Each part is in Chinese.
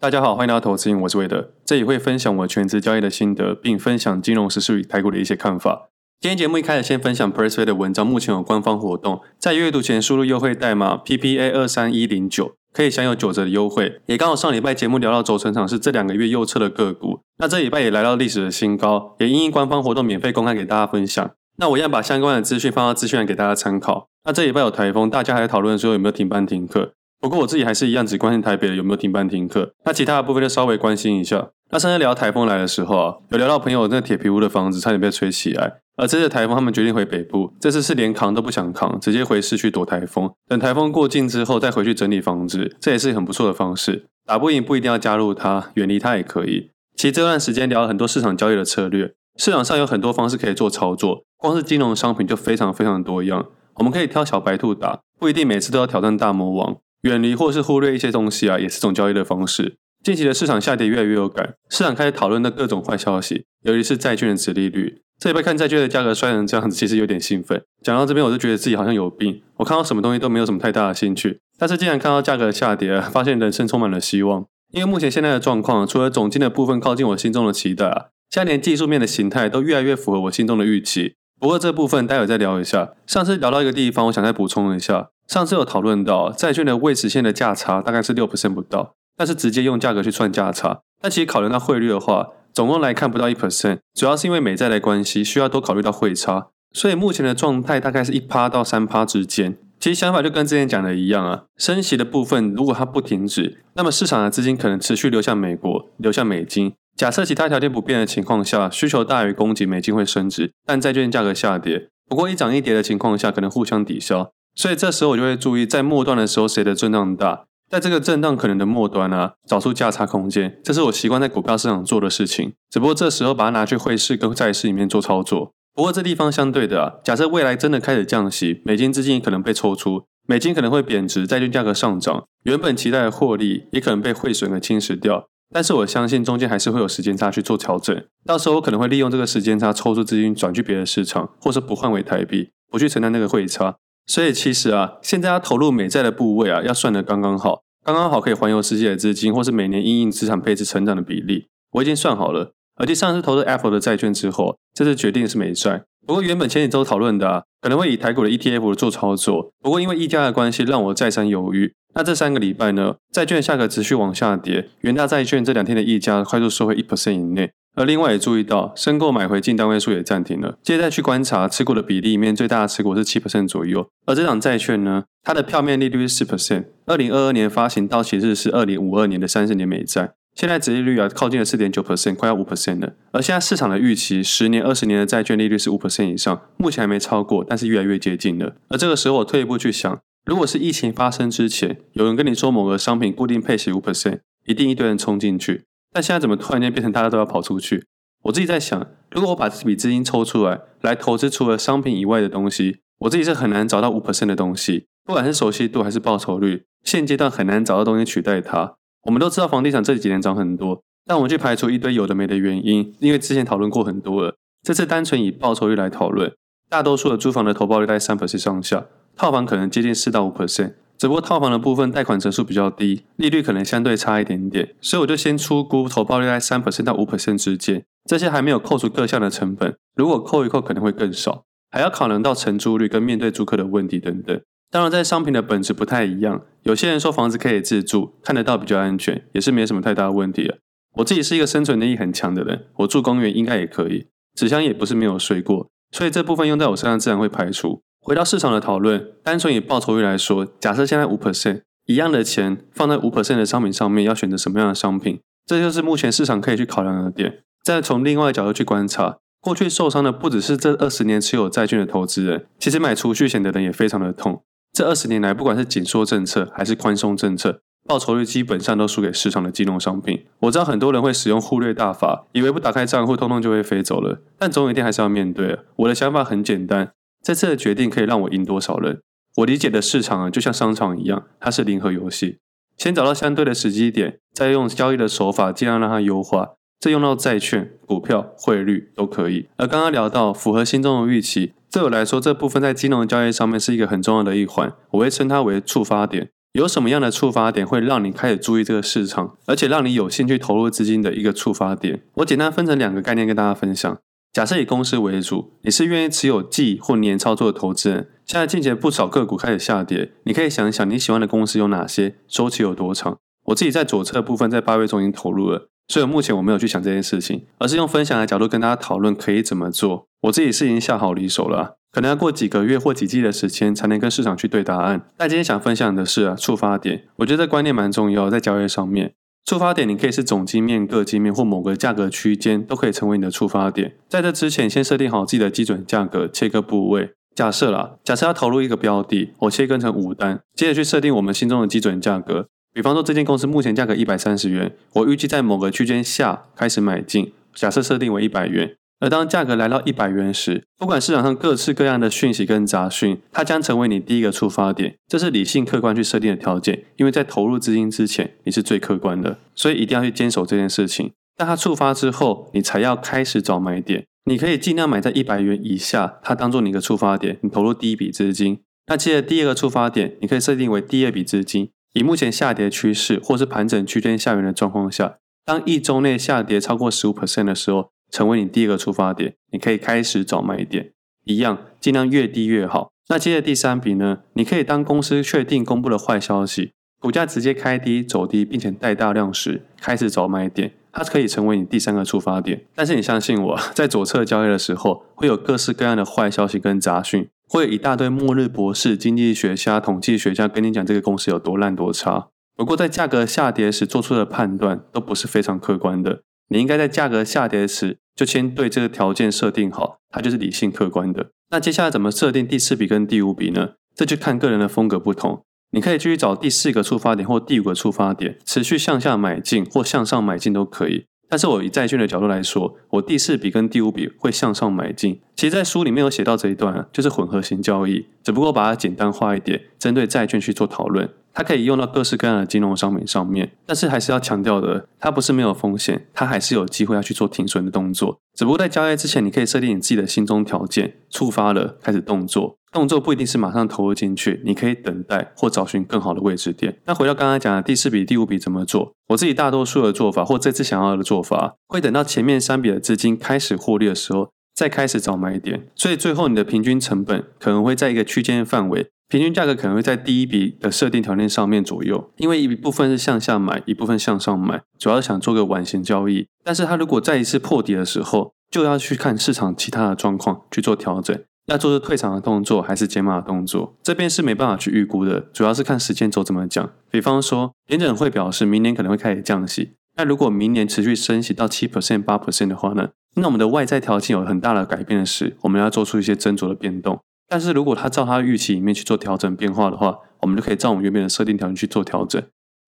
大家好，欢迎来到投资瘾，我是韦德，这里会分享我全职交易的心得，并分享金融时事与台股的一些看法。今天节目一开始先分享 Pressway 的文章，目前有官方活动，在阅读前输入优惠代码 PPA 二三一零九，可以享有九折的优惠。也刚好上礼拜节目聊到轴承厂是这两个月右侧的个股，那这礼拜也来到历史的新高，也因应官方活动免费公开给大家分享。那我一样把相关的资讯放到资讯栏给大家参考。那这礼拜有台风，大家还在讨论说有没有停班停课。不过我自己还是一样只关心台北有没有停班停课，那其他的部分就稍微关心一下。那上次聊台风来的时候啊，有聊到朋友那铁皮屋的房子差点被吹起来，而这次台风他们决定回北部，这次是连扛都不想扛，直接回市区躲台风，等台风过境之后再回去整理房子，这也是很不错的方式。打不赢不一定要加入它，远离它也可以。其实这段时间聊了很多市场交易的策略，市场上有很多方式可以做操作，光是金融商品就非常非常多样，我们可以挑小白兔打，不一定每次都要挑战大魔王。远离或是忽略一些东西啊，也是种交易的方式。近期的市场下跌越来越有感，市场开始讨论的各种坏消息，尤其是债券的殖利率。这礼拜看债券的价格摔成这样子，其实有点兴奋。讲到这边，我就觉得自己好像有病。我看到什么东西都没有什么太大的兴趣，但是既然看到价格下跌，发现人生充满了希望。因为目前现在的状况，除了总金的部分靠近我心中的期待啊，现在连技术面的形态都越来越符合我心中的预期。不过这部分待会再聊一下。上次聊到一个地方，我想再补充一下。上次有讨论到债券的未实现的价差大概是六 percent 不到，但是直接用价格去算价差。但其实考虑到汇率的话，总共来看不到一 percent，主要是因为美债的关系，需要多考虑到汇差。所以目前的状态大概是一趴到三趴之间。其实想法就跟之前讲的一样啊，升息的部分如果它不停止，那么市场的资金可能持续流向美国，流向美金。假设其他条件不变的情况下，需求大于供给，美金会升值，但债券价格下跌。不过一涨一跌的情况下，可能互相抵消。所以这时候我就会注意，在末端的时候谁的震荡大，在这个震荡可能的末端啊，找出价差空间，这是我习惯在股票市场做的事情。只不过这时候把它拿去汇市跟债市里面做操作。不过这地方相对的啊，假设未来真的开始降息，美金资金可能被抽出，美金可能会贬值，债券价格上涨，原本期待的获利也可能被汇损给侵蚀掉。但是我相信中间还是会有时间差去做调整，到时候我可能会利用这个时间差抽出资金转去别的市场，或是不换为台币，不去承担那个汇差。所以其实啊，现在要投入美债的部位啊，要算得刚刚好，刚刚好可以环游世界的资金，或是每年因应资产配置成长的比例，我已经算好了。而且上次投资 Apple 的债券之后，这次决定是美债。不过原本前几周讨论的啊，可能会以台股的 ETF 做操作，不过因为溢价的关系，让我再三犹豫。那这三个礼拜呢，债券价格持续往下跌，元大债券这两天的溢价快速收回一 percent 以内。而另外也注意到，申购买回净单位数也暂停了。接着再去观察持股的比例里面，最大的持股是七 percent 左右。而这档债券呢，它的票面利率是四 percent。二零二二年发行到期日是二零五二年的三十年美债，现在殖利率啊靠近了四点九 percent，快要五 percent 了。而现在市场的预期，十年、二十年的债券利率是五 percent 以上，目前还没超过，但是越来越接近了。而这个时候我退一步去想，如果是疫情发生之前，有人跟你说某个商品固定配息五 percent，一定一堆人冲进去。但现在怎么突然间变成大家都要跑出去？我自己在想，如果我把这笔资金抽出来来投资除了商品以外的东西，我自己是很难找到五 percent 的东西，不管是熟悉度还是报酬率，现阶段很难找到东西取代它。我们都知道房地产这几年涨很多，但我们去排除一堆有的没的原因，因为之前讨论过很多了。这次单纯以报酬率来讨论，大多数的租房的投报率在三 percent 上下，套房可能接近四到五 percent。只不过套房的部分贷款成数比较低，利率可能相对差一点点，所以我就先出估投报率在三 percent 到五 percent 之间。这些还没有扣除各项的成本，如果扣一扣可能会更少，还要考量到承租率跟面对租客的问题等等。当然，在商品的本质不太一样，有些人说房子可以自住，看得到比较安全，也是没什么太大的问题了。我自己是一个生存能力很强的人，我住公园应该也可以，纸箱也不是没有睡过，所以这部分用在我身上自然会排除。回到市场的讨论，单纯以报酬率来说，假设现在五 percent 一样的钱放在五 percent 的商品上面，要选择什么样的商品？这就是目前市场可以去考量的点。再从另外角度去观察，过去受伤的不只是这二十年持有债券的投资人，其实买储蓄险的人也非常的痛。这二十年来，不管是紧缩政策还是宽松政策，报酬率基本上都输给市场的金融商品。我知道很多人会使用忽略大法，以为不打开账户，通通就会飞走了。但总有一天还是要面对。我的想法很简单。这次的决定可以让我赢多少人？我理解的市场啊，就像商场一样，它是零和游戏。先找到相对的时机点，再用交易的手法尽量让它优化。这用到债券、股票、汇率都可以。而刚刚聊到符合心中的预期，对我来说，这部分在金融交易上面是一个很重要的一环。我会称它为触发点。有什么样的触发点会让你开始注意这个市场，而且让你有兴趣投入资金的一个触发点？我简单分成两个概念跟大家分享。假设以公司为主，你是愿意持有季或年操作的投资人。现在近期不少个股开始下跌，你可以想一想你喜欢的公司有哪些，周期有多长。我自己在左侧部分在八月中已经投入了，所以目前我没有去想这件事情，而是用分享的角度跟大家讨论可以怎么做。我自己是已经下好离手了，可能要过几个月或几季的时间才能跟市场去对答案。但今天想分享的是啊，触发点，我觉得这观念蛮重要，在交易上面。触发点，你可以是总经面、各经面或某个价格区间，都可以成为你的触发点。在这之前，先设定好自己的基准价格，切割部位。假设啦，假设要投入一个标的，我切割成五单，接着去设定我们心中的基准价格。比方说，这间公司目前价格一百三十元，我预计在某个区间下开始买进，假设设定为一百元。而当价格来到一百元时，不管市场上各式各样的讯息跟杂讯，它将成为你第一个触发点。这是理性客观去设定的条件，因为在投入资金之前，你是最客观的，所以一定要去坚守这件事情。当它触发之后，你才要开始找买点。你可以尽量买在一百元以下，它当做你的触发点，你投入第一笔资金。那接着第二个触发点，你可以设定为第二笔资金。以目前下跌趋势或是盘整区间下缘的状况下，当一周内下跌超过十五 percent 的时候。成为你第一个出发点，你可以开始找卖点，一样尽量越低越好。那接着第三笔呢？你可以当公司确定公布了坏消息，股价直接开低走低，并且带大量时，开始找卖点，它可以成为你第三个出发点。但是你相信我，在左侧交易的时候，会有各式各样的坏消息跟杂讯，会有一大堆末日博士、经济学家、统计学家跟你讲这个公司有多烂多差。不过在价格下跌时做出的判断都不是非常客观的。你应该在价格下跌时就先对这个条件设定好，它就是理性客观的。那接下来怎么设定第四笔跟第五笔呢？这就看个人的风格不同。你可以继续找第四个触发点或第五个触发点，持续向下买进或向上买进都可以。但是我以债券的角度来说，我第四笔跟第五笔会向上买进。其实，在书里面有写到这一段啊，就是混合型交易，只不过把它简单化一点，针对债券去做讨论。它可以用到各式各样的金融商品上面，但是还是要强调的，它不是没有风险，它还是有机会要去做停损的动作。只不过在交易之前，你可以设定你自己的心中条件，触发了开始动作，动作不一定是马上投入进去，你可以等待或找寻更好的位置点。那回到刚刚讲的第四笔、第五笔怎么做？我自己大多数的做法或这次想要的做法，会等到前面三笔的资金开始获利的时候，再开始找买点。所以最后你的平均成本可能会在一个区间范围。平均价格可能会在第一笔的设定条件上面左右，因为一部分是向下买，一部分向上买，主要是想做个晚型交易。但是它如果再一次破底的时候，就要去看市场其他的状况去做调整，要做是退场的动作还是减码的动作，这边是没办法去预估的，主要是看时间轴怎么讲。比方说，联准会表示明年可能会开始降息，那如果明年持续升息到七 percent、八 percent 的话呢，那我们的外在条件有很大的改变的是，我们要做出一些斟酌的变动。但是如果他照他预期里面去做调整变化的话，我们就可以照我们原本的设定条件去做调整。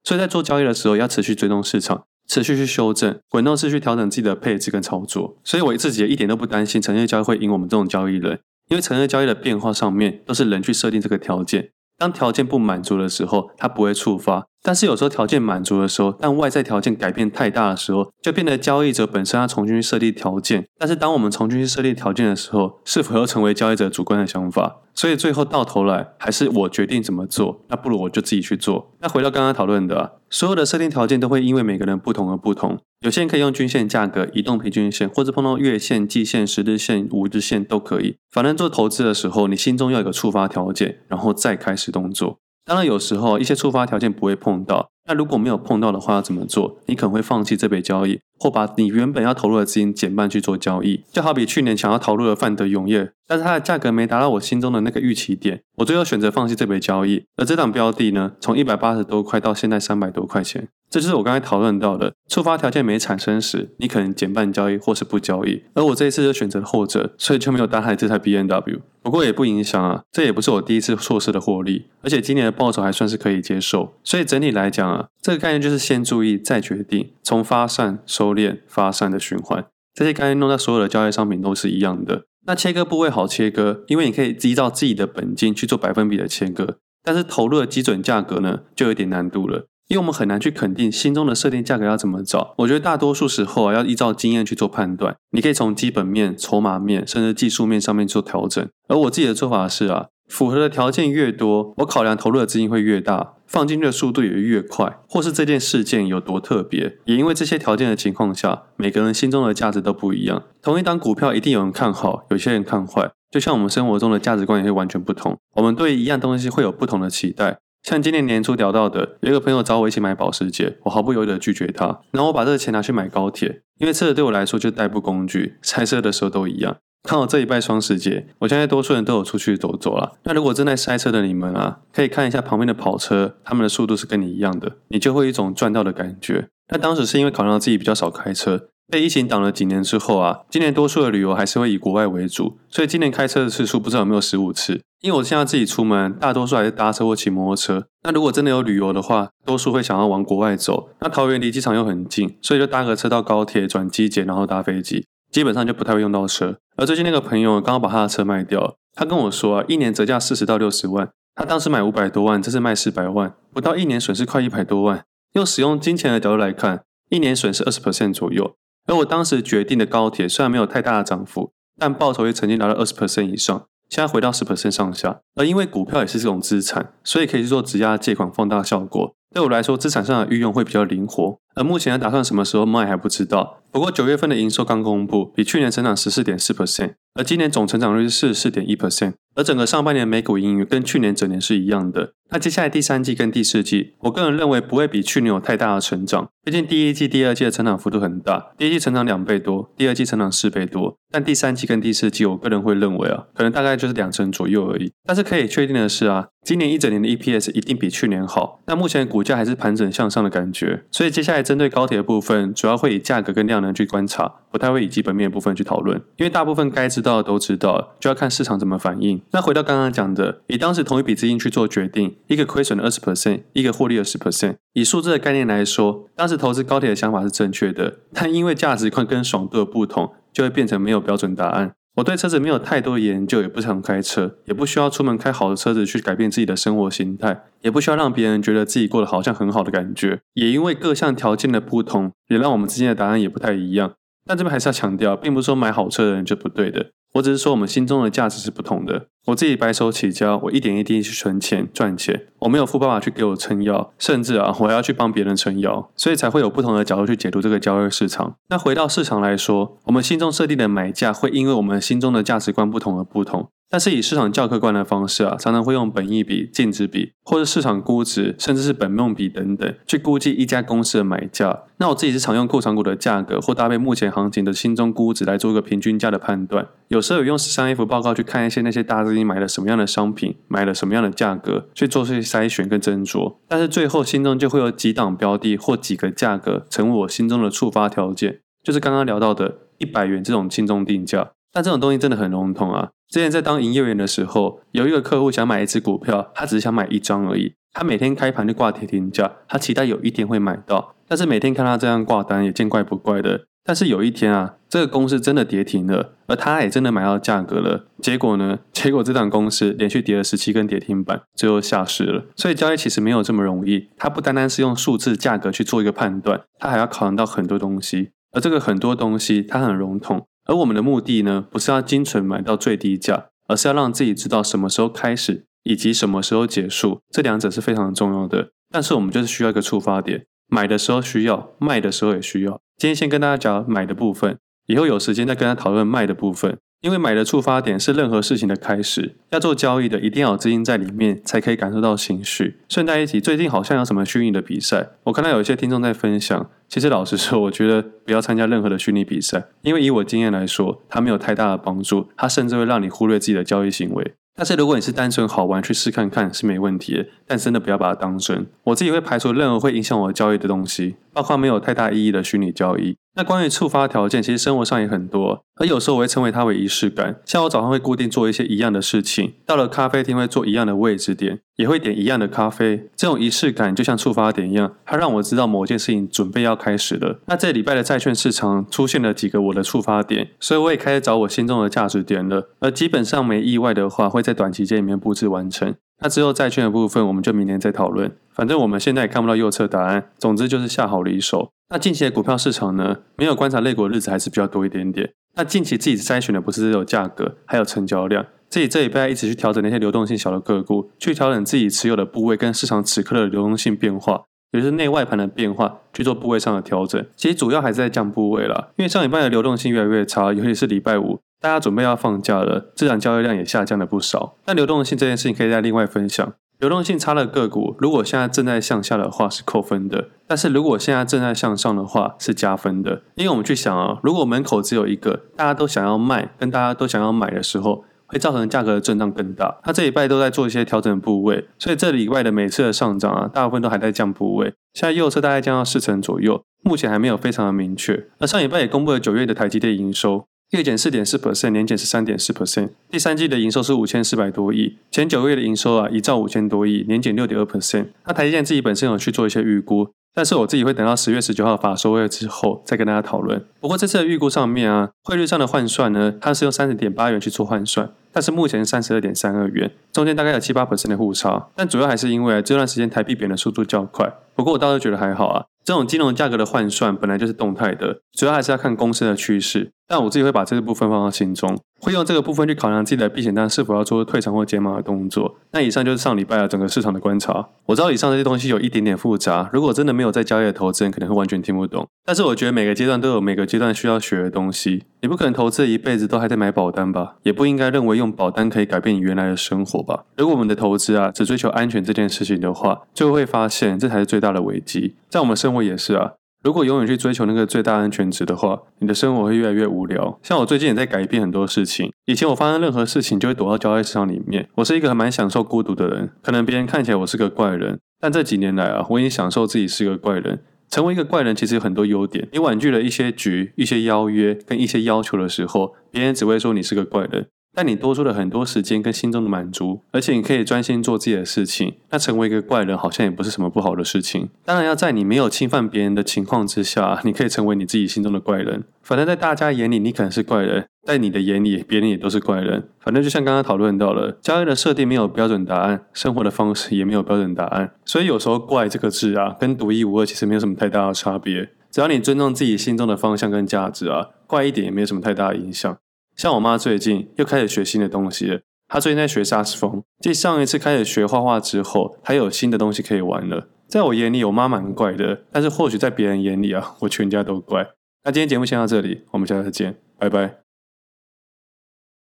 所以在做交易的时候，要持续追踪市场，持续去修正，滚动式去调整自己的配置跟操作。所以我自己也一点都不担心产业交易会赢我们这种交易人，因为产业交易的变化上面都是人去设定这个条件。当条件不满足的时候，它不会触发。但是有时候条件满足的时候，但外在条件改变太大的时候，就变得交易者本身要重新去设定条件。但是当我们重新去设定条件的时候，是否又成为交易者主观的想法？所以最后到头来还是我决定怎么做，那不如我就自己去做。那回到刚刚讨论的，所有的设定条件都会因为每个人不同而不同。有些人可以用均线价格、移动平均线，或者碰到月线、季线、十日线、五日线都可以。反正做投资的时候，你心中要有个触发条件，然后再开始动作。当然，有时候一些触发条件不会碰到。那如果没有碰到的话，要怎么做？你可能会放弃这笔交易，或把你原本要投入的资金减半去做交易。就好比去年想要投入的范德永业，但是它的价格没达到我心中的那个预期点，我最后选择放弃这笔交易。而这档标的呢，从一百八十多块到现在三百多块钱，这就是我刚才讨论到的触发条件没产生时，你可能减半交易或是不交易。而我这一次就选择后者，所以就没有搭台这台 BNW。不过也不影响啊，这也不是我第一次错失的获利，而且今年的报酬还算是可以接受。所以整体来讲啊，这个概念就是先注意再决定，从发散、收敛、发散的循环，这些概念弄在所有的交易商品都是一样的。那切割部位好切割，因为你可以依照自己的本金去做百分比的切割，但是投入的基准价格呢，就有点难度了。因为我们很难去肯定心中的设定价格要怎么找，我觉得大多数时候啊，要依照经验去做判断。你可以从基本面、筹码面，甚至技术面上面做调整。而我自己的做法是啊，符合的条件越多，我考量投入的资金会越大；放进去的速度也越快，或是这件事件有多特别。也因为这些条件的情况下，每个人心中的价值都不一样。同一档股票，一定有人看好，有些人看坏。就像我们生活中的价值观也会完全不同，我们对一样东西会有不同的期待。像今年年初聊到的，有一个朋友找我一起买保时捷，我毫不犹豫的拒绝他，然后我把这个钱拿去买高铁，因为车子对我来说就是代步工具，塞车的时候都一样。看好这一拜双十节，我相信多数人都有出去走走啦。那如果正在塞车的你们啊，可以看一下旁边的跑车，他们的速度是跟你一样的，你就会有一种赚到的感觉。那当时是因为考量到自己比较少开车，被疫情挡了几年之后啊，今年多数的旅游还是会以国外为主，所以今年开车的次数不知道有没有十五次。因为我现在自己出门，大多数还是搭车或骑摩托车。那如果真的有旅游的话，多数会想要往国外走。那桃园离机场又很近，所以就搭个车到高铁转机检，然后搭飞机，基本上就不太会用到车。而最近那个朋友刚好把他的车卖掉，他跟我说啊，一年折价四十到六十万，他当时买五百多万，这次卖四百万，不到一年损失快一百多万。用使用金钱的角度来看，一年损失二十 percent 左右。而我当时决定的高铁虽然没有太大的涨幅，但报酬也曾经达到二十 percent 以上。现在回到十 percent 上下，而因为股票也是这种资产，所以可以去做质押借款放大效果。对我来说，资产上的运用会比较灵活。而目前还打算什么时候卖还不知道。不过九月份的营收刚公布，比去年成长十四点四 percent，而今年总成长率是四十四点一 percent，而整个上半年每股盈余跟去年整年是一样的。那接下来第三季跟第四季，我个人认为不会比去年有太大的成长。毕竟第一季、第二季的成长幅度很大，第一季成长两倍多，第二季成长四倍多。但第三季跟第四季，我个人会认为啊，可能大概就是两成左右而已。但是可以确定的是啊，今年一整年的 EPS 一定比去年好。那目前股价还是盘整向上的感觉，所以接下来针对高铁的部分，主要会以价格跟量能去观察，不太会以基本面部分去讨论。因为大部分该知道的都知道，就要看市场怎么反应。那回到刚刚讲的，以当时同一笔资金去做决定，一个亏损的二十 percent，一个获利二十 percent。以数字的概念来说，当时投资高铁的想法是正确的，但因为价值观跟爽度的不同，就会变成没有标准答案。我对车子没有太多的研究，也不常开车，也不需要出门开好的车子去改变自己的生活形态，也不需要让别人觉得自己过得好像很好的感觉。也因为各项条件的不同，也让我们之间的答案也不太一样。但这边还是要强调，并不是说买好车的人就不对的。我只是说，我们心中的价值是不同的。我自己白手起家，我一点一滴去存钱赚钱，我没有富爸爸去给我撑腰，甚至啊，我要去帮别人撑腰，所以才会有不同的角度去解读这个交易市场。那回到市场来说，我们心中设定的买价会因为我们心中的价值观不同而不同。但是以市场较客观的方式啊，常常会用本益比、净值比，或者市场估值，甚至是本梦比等等，去估计一家公司的买价。那我自己是常用库藏股的价格，或搭配目前行情的心中估值来做一个平均价的判断。有时候有用十三 F 报告去看一些那些大资金买了什么样的商品，买了什么样的价格，去做些筛选跟斟酌。但是最后心中就会有几档标的或几个价格成为我心中的触发条件，就是刚刚聊到的一百元这种心中定价。但这种东西真的很笼统啊！之前在当营业员的时候，有一个客户想买一只股票，他只是想买一张而已。他每天开盘就挂跌停价，他期待有一天会买到。但是每天看他这样挂单，也见怪不怪的。但是有一天啊，这个公司真的跌停了，而他也真的买到价格了。结果呢？结果这档公司连续跌了十七根跌停板，最后下市了。所以交易其实没有这么容易，它不单单是用数字价格去做一个判断，它还要考量到很多东西。而这个很多东西，它很笼统。而我们的目的呢，不是要精准买到最低价，而是要让自己知道什么时候开始，以及什么时候结束，这两者是非常重要的。但是我们就是需要一个触发点，买的时候需要，卖的时候也需要。今天先跟大家讲买的部分，以后有时间再跟他讨论卖的部分。因为买的触发点是任何事情的开始，要做交易的一定要有资金在里面，才可以感受到情绪。顺带一提，最近好像有什么虚拟的比赛，我看到有一些听众在分享。其实老实说，我觉得不要参加任何的虚拟比赛，因为以我经验来说，它没有太大的帮助，它甚至会让你忽略自己的交易行为。但是如果你是单纯好玩去试看看是没问题的，但真的不要把它当真。我自己会排除任何会影响我交易的东西，包括没有太大意义的虚拟交易。那关于触发条件，其实生活上也很多，而有时候我会称为它为仪式感。像我早上会固定做一些一样的事情，到了咖啡厅会做一样的位置点，也会点一样的咖啡。这种仪式感就像触发点一样，它让我知道某件事情准备要开始了。那这礼拜的债券市场出现了几个我的触发点，所以我也开始找我心中的价值点了。而基本上没意外的话，会在短期间里面布置完成。那之后债券的部分，我们就明年再讨论。反正我们现在也看不到右侧答案，总之就是下好离手。那近期的股票市场呢，没有观察类股的日子还是比较多一点点。那近期自己筛选的不是只有价格，还有成交量。自己这礼拜一直去调整那些流动性小的个股，去调整自己持有的部位跟市场此刻的流动性变化，也就是内外盘的变化，去做部位上的调整。其实主要还是在降部位啦，因为上礼拜的流动性越来越差，尤其是礼拜五，大家准备要放假了，自然交易量也下降了不少。但流动性这件事情可以在另外分享。流动性差的个股，如果现在正在向下的话是扣分的，但是如果现在正在向上的话是加分的。因为我们去想啊，如果门口只有一个，大家都想要卖，跟大家都想要买的时候，会造成价格的震荡更大。它这礼拜都在做一些调整部位，所以这礼拜的每次的上涨啊，大部分都还在降部位。现在右侧大概降到四成左右，目前还没有非常的明确。那上礼拜也公布了九月的台积电营收。月减四点四 percent，年减十三点四 percent。第三季的营收是五千四百多亿，前九个月的营收啊，一兆五千多亿，年减六点二 percent。那台积电自己本身有去做一些预估，但是我自己会等到十月十九号法说会之后再跟大家讨论。不过这次的预估上面啊，汇率上的换算呢，它是用三十点八元去做换算，但是目前三十二点三二元，中间大概有七八 percent 的误差。但主要还是因为这段时间台币贬的速度较快。不过我倒是觉得还好啊。这种金融价格的换算本来就是动态的，主要还是要看公司的趋势。但我自己会把这个部分放到心中，会用这个部分去考量自己的避险单是否要做退场或减码的动作。那以上就是上礼拜的整个市场的观察。我知道以上这些东西有一点点复杂，如果真的没有在交易的投资人，可能会完全听不懂。但是我觉得每个阶段都有每个阶段需要学的东西。你不可能投资一辈子都还在买保单吧？也不应该认为用保单可以改变你原来的生活吧？如果我们的投资啊只追求安全这件事情的话，就会发现这才是最大的危机。在我们生活也是啊。如果永远去追求那个最大安全值的话，你的生活会越来越无聊。像我最近也在改变很多事情。以前我发生任何事情就会躲到交易市场里面。我是一个还蛮享受孤独的人，可能别人看起来我是个怪人，但这几年来啊，我已经享受自己是个怪人。成为一个怪人其实有很多优点。你婉拒了一些局、一些邀约跟一些要求的时候，别人只会说你是个怪人。但你多出了很多时间跟心中的满足，而且你可以专心做自己的事情。那成为一个怪人好像也不是什么不好的事情。当然要在你没有侵犯别人的情况之下，你可以成为你自己心中的怪人。反正，在大家眼里你可能是怪人，在你的眼里别人也都是怪人。反正就像刚刚讨论到了，交易的设定没有标准答案，生活的方式也没有标准答案。所以有时候“怪”这个字啊，跟独一无二其实没有什么太大的差别。只要你尊重自己心中的方向跟价值啊，怪一点也没有什么太大的影响。像我妈最近又开始学新的东西了。她最近在学萨克斯风，继上一次开始学画画之后，她有新的东西可以玩了。在我眼里，我妈蛮怪的，但是或许在别人眼里啊，我全家都怪。那今天节目先到这里，我们下次再见，拜拜。